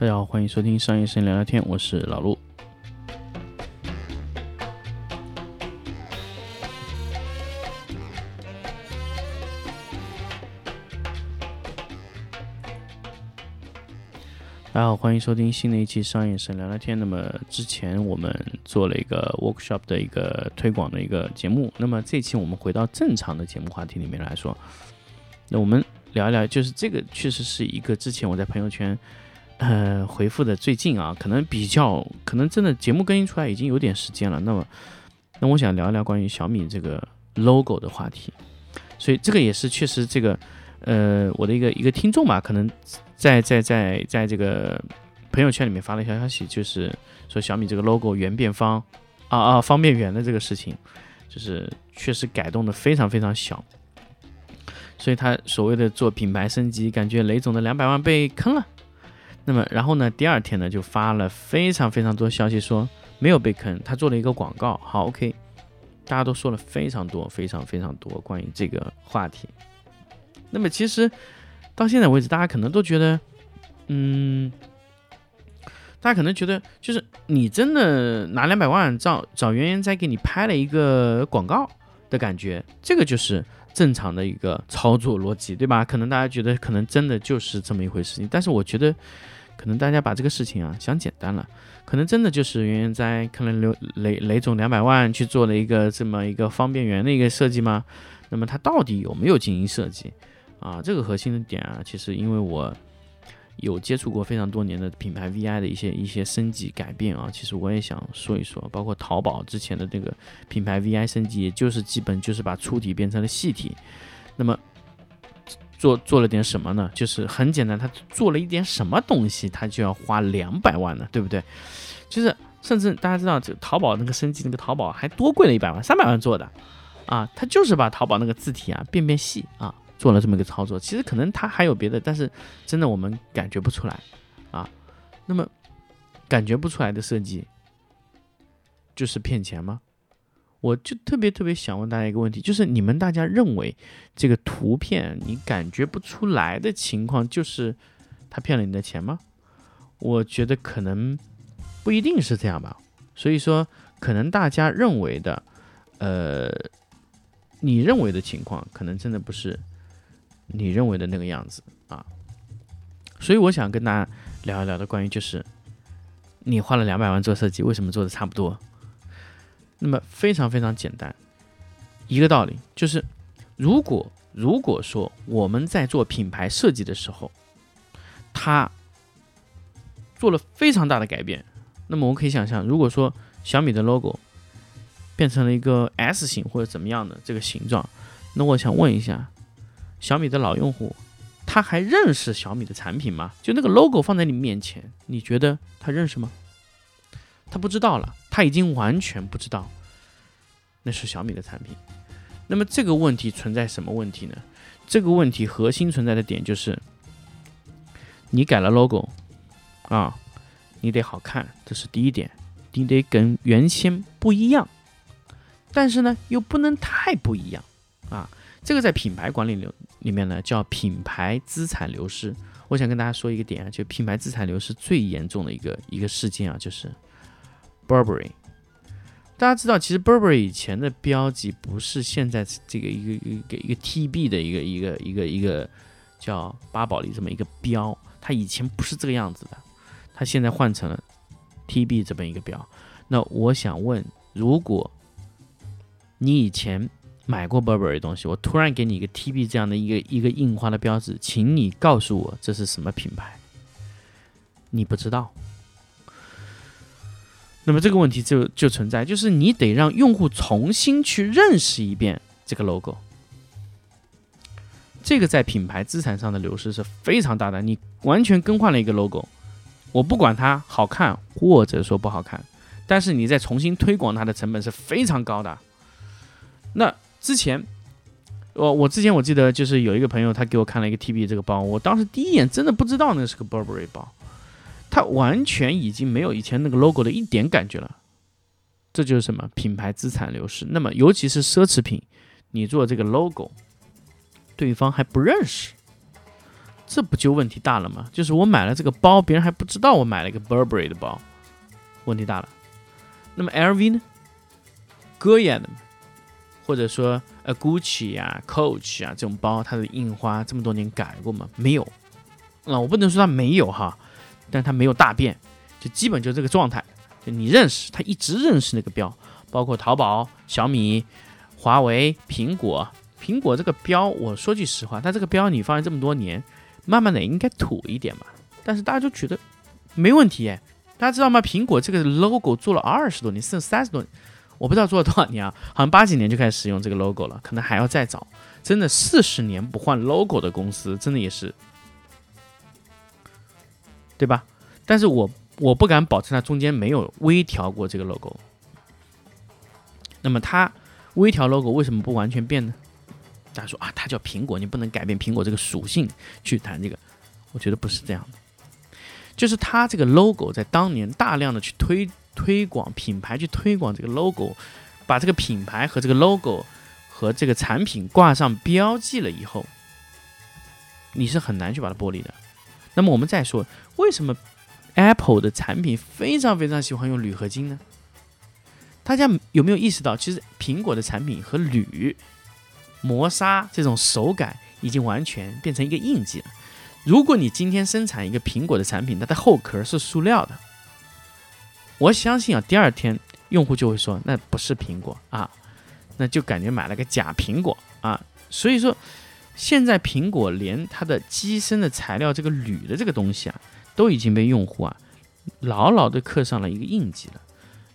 大家好，欢迎收听商业生聊聊天，我是老陆。大家好，欢迎收听新的一期商业生聊聊天。那么之前我们做了一个 workshop 的一个推广的一个节目，那么这期我们回到正常的节目话题里面来说，那我们聊一聊，就是这个确实是一个之前我在朋友圈。呃，回复的最近啊，可能比较可能真的节目更新出来已经有点时间了。那么，那我想聊一聊关于小米这个 logo 的话题。所以这个也是确实这个呃我的一个一个听众吧，可能在在在在这个朋友圈里面发了一条消息，就是说小米这个 logo 圆变方啊啊方变圆的这个事情，就是确实改动的非常非常小。所以他所谓的做品牌升级，感觉雷总的两百万被坑了。那么，然后呢？第二天呢，就发了非常非常多消息，说没有被坑，他做了一个广告。好，OK，大家都说了非常多、非常非常多关于这个话题。那么，其实到现在为止，大家可能都觉得，嗯，大家可能觉得，就是你真的拿两百万找找袁研哉给你拍了一个广告的感觉，这个就是正常的一个操作逻辑，对吧？可能大家觉得，可能真的就是这么一回事情，但是我觉得。可能大家把这个事情啊想简单了，可能真的就是袁元在坑了刘雷雷总两百万去做了一个这么一个方便圆的一个设计吗？那么他到底有没有进行设计啊？这个核心的点啊，其实因为我有接触过非常多年的品牌 VI 的一些一些升级改变啊，其实我也想说一说，包括淘宝之前的这个品牌 VI 升级，也就是基本就是把粗体变成了细体，那么。做做了点什么呢？就是很简单，他做了一点什么东西，他就要花两百万呢，对不对？就是甚至大家知道，这淘宝那个升级，那个淘宝还多贵了一百万，三百万做的啊，他就是把淘宝那个字体啊变变细啊，做了这么一个操作。其实可能他还有别的，但是真的我们感觉不出来啊。那么感觉不出来的设计，就是骗钱吗？我就特别特别想问大家一个问题，就是你们大家认为这个图片你感觉不出来的情况，就是他骗了你的钱吗？我觉得可能不一定是这样吧。所以说，可能大家认为的，呃，你认为的情况，可能真的不是你认为的那个样子啊。所以我想跟大家聊一聊的关于，就是你花了两百万做设计，为什么做的差不多？那么非常非常简单，一个道理就是，如果如果说我们在做品牌设计的时候，它做了非常大的改变，那么我们可以想象，如果说小米的 logo 变成了一个 S 型或者怎么样的这个形状，那我想问一下，小米的老用户他还认识小米的产品吗？就那个 logo 放在你面前，你觉得他认识吗？他不知道了，他已经完全不知道那是小米的产品。那么这个问题存在什么问题呢？这个问题核心存在的点就是，你改了 logo 啊，你得好看，这是第一点，你得跟原先不一样，但是呢又不能太不一样啊。这个在品牌管理流里面呢叫品牌资产流失。我想跟大家说一个点啊，就品牌资产流失最严重的一个一个事件啊，就是。Burberry，大家知道，其实 Burberry 以前的标记不是现在这个一个一个一个 TB 的一个一个一个一个叫巴宝莉这么一个标，它以前不是这个样子的，它现在换成了 TB 这么一个标。那我想问，如果你以前买过 Burberry 东西，我突然给你一个 TB 这样的一个一个印花的标志，请你告诉我这是什么品牌？你不知道。那么这个问题就就存在，就是你得让用户重新去认识一遍这个 logo，这个在品牌资产上的流失是非常大的。你完全更换了一个 logo，我不管它好看或者说不好看，但是你再重新推广它的成本是非常高的。那之前，我我之前我记得就是有一个朋友他给我看了一个 TB 这个包，我当时第一眼真的不知道那是个 Burberry 包。它完全已经没有以前那个 logo 的一点感觉了，这就是什么品牌资产流失。那么，尤其是奢侈品，你做这个 logo，对方还不认识，这不就问题大了吗？就是我买了这个包，别人还不知道我买了一个 Burberry 的包，问题大了。那么 LV 呢？歌眼的，或者说呃 Gucci 呀、Coach 啊这种包，它的印花这么多年改过吗？没有。那我不能说它没有哈，但它没有大变，就基本就这个状态。就你认识，它一直认识那个标，包括淘宝、小米、华为、苹果。苹果这个标，我说句实话，它这个标你放了这么多年，慢慢的应该土一点吧。但是大家就觉得没问题。大家知道吗？苹果这个 logo 做了二十多年，甚至三十多年。我不知道做了多少年啊，好像八几年就开始使用这个 logo 了，可能还要再早。真的四十年不换 logo 的公司，真的也是，对吧？但是我我不敢保证它中间没有微调过这个 logo。那么它微调 logo 为什么不完全变呢？大家说啊，它叫苹果，你不能改变苹果这个属性去谈这个。我觉得不是这样的，就是它这个 logo 在当年大量的去推。推广品牌去推广这个 logo，把这个品牌和这个 logo 和这个产品挂上标记了以后，你是很难去把它剥离的。那么我们再说，为什么 Apple 的产品非常非常喜欢用铝合金呢？大家有没有意识到，其实苹果的产品和铝磨砂这种手感已经完全变成一个印记了。如果你今天生产一个苹果的产品，它的后壳是塑料的。我相信啊，第二天用户就会说那不是苹果啊，那就感觉买了个假苹果啊。所以说，现在苹果连它的机身的材料这个铝的这个东西啊，都已经被用户啊牢牢的刻上了一个印记了。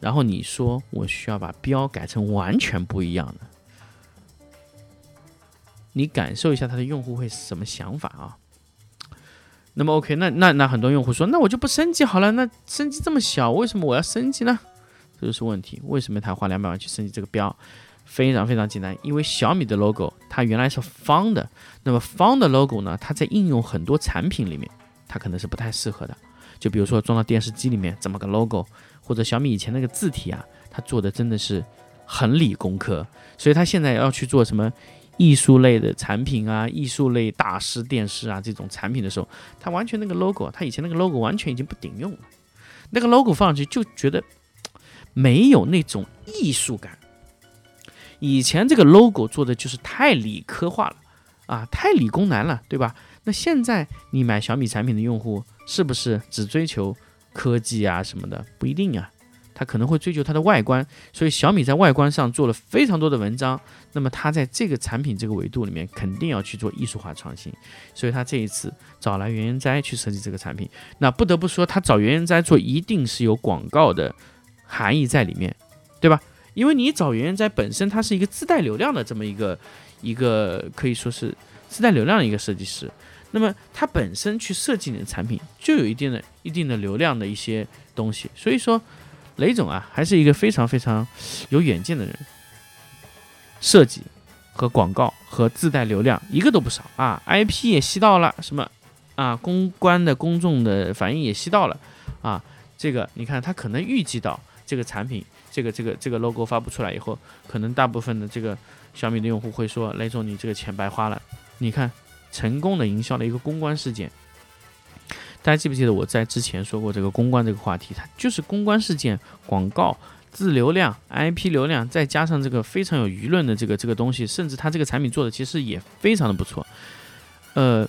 然后你说我需要把标改成完全不一样的，你感受一下它的用户会是什么想法啊？那么 OK，那那那很多用户说，那我就不升级好了。那升级这么小，为什么我要升级呢？这就是问题。为什么他花两百万去升级这个标？非常非常简单，因为小米的 logo 它原来是方的，那么方的 logo 呢，它在应用很多产品里面，它可能是不太适合的。就比如说装到电视机里面怎么个 logo，或者小米以前那个字体啊，它做的真的是很理工科，所以它现在要去做什么？艺术类的产品啊，艺术类大师电视啊这种产品的时候，它完全那个 logo，它以前那个 logo 完全已经不顶用了。那个 logo 放上去就觉得没有那种艺术感。以前这个 logo 做的就是太理科化了啊，太理工男了，对吧？那现在你买小米产品的用户是不是只追求科技啊什么的？不一定啊。他可能会追求它的外观，所以小米在外观上做了非常多的文章。那么它在这个产品这个维度里面，肯定要去做艺术化创新。所以他这一次找来袁研哉去设计这个产品，那不得不说，他找袁研哉做一定是有广告的含义在里面，对吧？因为你找袁研哉本身，他是一个自带流量的这么一个一个可以说是自带流量的一个设计师。那么他本身去设计你的产品，就有一定的一定的流量的一些东西。所以说。雷总啊，还是一个非常非常有远见的人，设计和广告和自带流量一个都不少啊，IP 也吸到了，什么啊，公关的公众的反应也吸到了啊，这个你看他可能预计到这个产品，这个这个这个 logo 发布出来以后，可能大部分的这个小米的用户会说，雷总你这个钱白花了，你看成功的营销的一个公关事件。大家记不记得我在之前说过这个公关这个话题？它就是公关事件、广告、自流量、IP 流量，再加上这个非常有舆论的这个这个东西，甚至它这个产品做的其实也非常的不错。呃，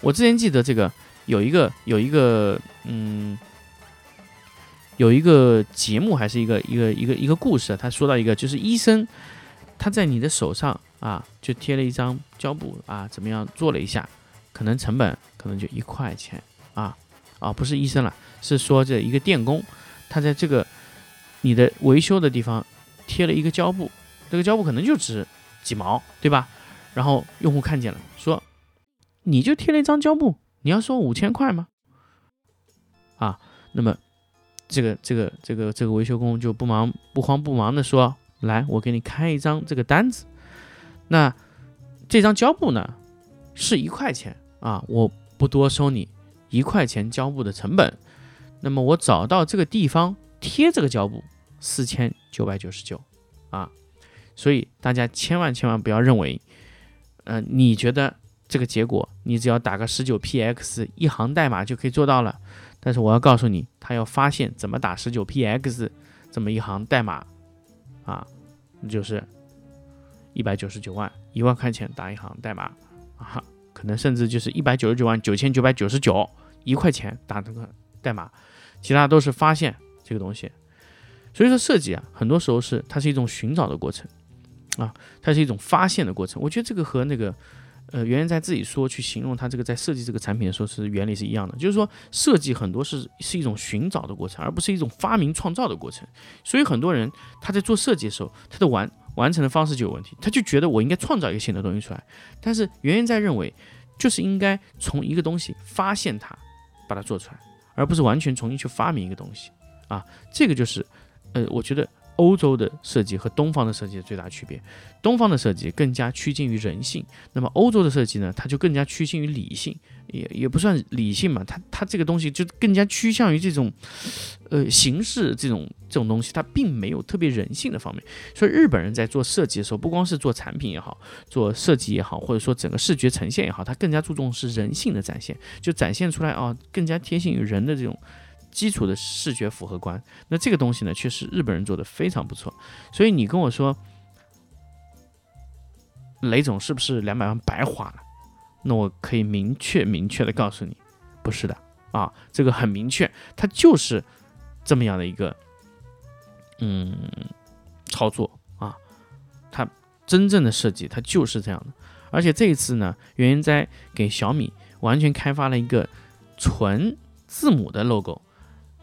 我之前记得这个有一个有一个嗯，有一个节目还是一个一个一个一个故事，他说到一个就是医生他在你的手上啊就贴了一张胶布啊，怎么样做了一下，可能成本可能就一块钱。啊，啊，不是医生了，是说这一个电工，他在这个你的维修的地方贴了一个胶布，这个胶布可能就值几毛，对吧？然后用户看见了，说你就贴了一张胶布，你要收五千块吗？啊，那么这个这个这个这个维修工就不忙不慌不忙的说，来，我给你开一张这个单子，那这张胶布呢是一块钱啊，我不多收你。一块钱胶布的成本，那么我找到这个地方贴这个胶布，四千九百九十九啊，所以大家千万千万不要认为，呃，你觉得这个结果你只要打个十九 px 一行代码就可以做到了。但是我要告诉你，他要发现怎么打十九 px 这么一行代码啊，那就是一百九十九万一万块钱打一行代码啊，可能甚至就是一百九十九万九千九百九十九一块钱打这个代码，其他都是发现这个东西。所以说设计啊，很多时候是它是一种寻找的过程啊，它是一种发现的过程。我觉得这个和那个呃袁元在自己说去形容他这个在设计这个产品的时候是原理是一样的，就是说设计很多是是一种寻找的过程，而不是一种发明创造的过程。所以很多人他在做设计的时候，他的完完成的方式就有问题，他就觉得我应该创造一个新的东西出来。但是袁元在认为，就是应该从一个东西发现它，把它做出来，而不是完全重新去发明一个东西啊，这个就是。呃，我觉得欧洲的设计和东方的设计的最大区别，东方的设计更加趋近于人性，那么欧洲的设计呢，它就更加趋近于理性，也也不算理性嘛，它它这个东西就更加趋向于这种，呃，形式这种这种东西，它并没有特别人性的方面。所以日本人在做设计的时候，不光是做产品也好，做设计也好，或者说整个视觉呈现也好，它更加注重是人性的展现，就展现出来啊，更加贴近于人的这种。基础的视觉符合观，那这个东西呢，确实日本人做的非常不错。所以你跟我说，雷总是不是两百万白花了？那我可以明确明确的告诉你，不是的啊，这个很明确，它就是这么样的一个嗯操作啊，它真正的设计它就是这样的。而且这一次呢，原因在给小米完全开发了一个纯字母的 logo。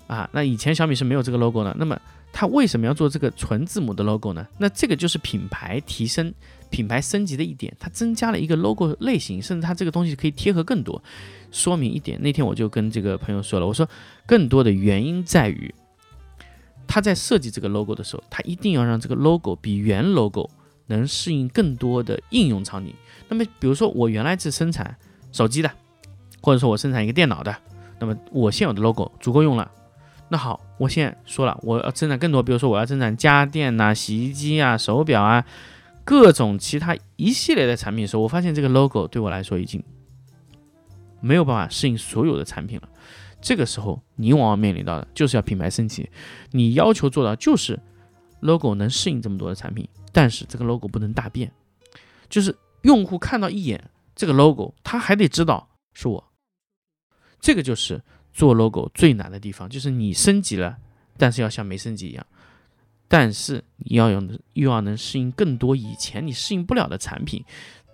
啊，那以前小米是没有这个 logo 的，那么它为什么要做这个纯字母的 logo 呢？那这个就是品牌提升、品牌升级的一点，它增加了一个 logo 类型，甚至它这个东西可以贴合更多。说明一点，那天我就跟这个朋友说了，我说更多的原因在于，他在设计这个 logo 的时候，他一定要让这个 logo 比原 logo 能适应更多的应用场景。那么比如说我原来是生产手机的，或者说我生产一个电脑的，那么我现有的 logo 足够用了。那好，我现在说了，我要生产更多，比如说我要生产家电呐、洗衣机啊、手表啊，各种其他一系列的产品的时候，我发现这个 logo 对我来说已经没有办法适应所有的产品了。这个时候，你往往面临到的就是要品牌升级，你要求做到就是 logo 能适应这么多的产品，但是这个 logo 不能大变，就是用户看到一眼这个 logo，他还得知道是我，这个就是。做 logo 最难的地方就是你升级了，但是要像没升级一样，但是你要用又要能适应更多以前你适应不了的产品，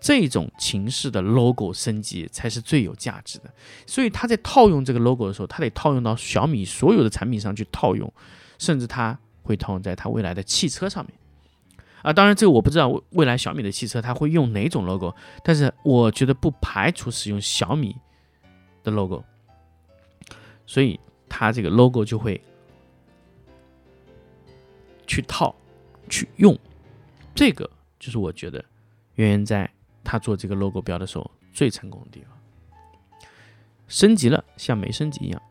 这种形式的 logo 升级才是最有价值的。所以他在套用这个 logo 的时候，他得套用到小米所有的产品上去套用，甚至他会套用在他未来的汽车上面。啊，当然这个我不知道未未来小米的汽车它会用哪种 logo，但是我觉得不排除使用小米的 logo。所以它这个 logo 就会去套、去用，这个就是我觉得圆圆在他做这个 logo 标的时候最成功的地方。升级了像没升级一样，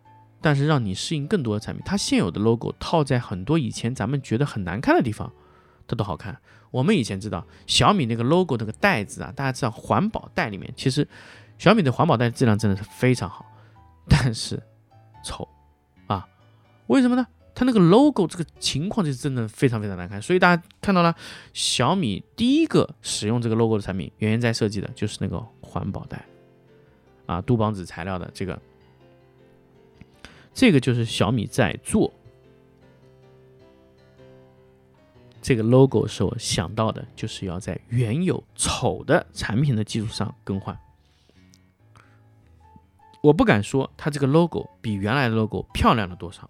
但是让你适应更多的产品。它现有的 logo 套在很多以前咱们觉得很难看的地方，它都好看。我们以前知道小米那个 logo 那个袋子啊，大家知道环保袋里面，其实小米的环保袋质量真的是非常好，但是。丑啊！为什么呢？它那个 logo 这个情况就是真的非常非常难看。所以大家看到了，小米第一个使用这个 logo 的产品，原因在设计的就是那个环保袋啊，杜邦纸材料的这个，这个就是小米在做这个 logo 时候想到的，就是要在原有丑的产品的基础上更换。我不敢说它这个 logo 比原来的 logo 漂亮了多少，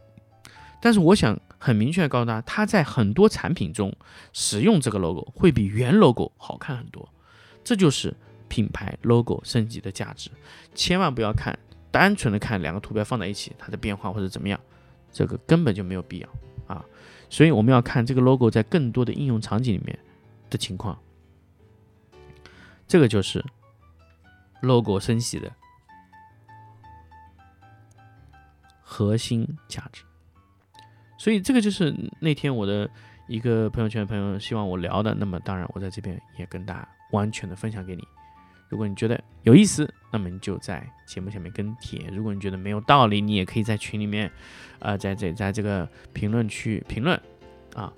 但是我想很明确的告诉大家，它在很多产品中使用这个 logo 会比原 logo 好看很多，这就是品牌 logo 升级的价值。千万不要看单纯的看两个图标放在一起它的变化或者怎么样，这个根本就没有必要啊。所以我们要看这个 logo 在更多的应用场景里面的情况，这个就是 logo 升级的。核心价值，所以这个就是那天我的一个朋友圈的朋友希望我聊的。那么当然，我在这边也跟大家完全的分享给你。如果你觉得有意思，那么你就在节目下面跟帖；如果你觉得没有道理，你也可以在群里面，呃，在在在这个评论区评论啊。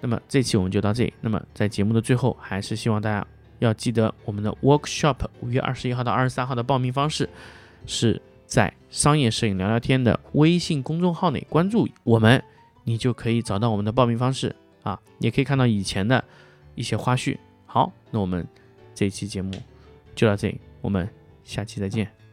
那么这期我们就到这里。那么在节目的最后，还是希望大家要记得我们的 workshop 五月二十一号到二十三号的报名方式是在商业摄影聊聊天的微信公众号内关注我们，你就可以找到我们的报名方式啊，也可以看到以前的一些花絮。好，那我们这期节目。就到这里，我们下期再见。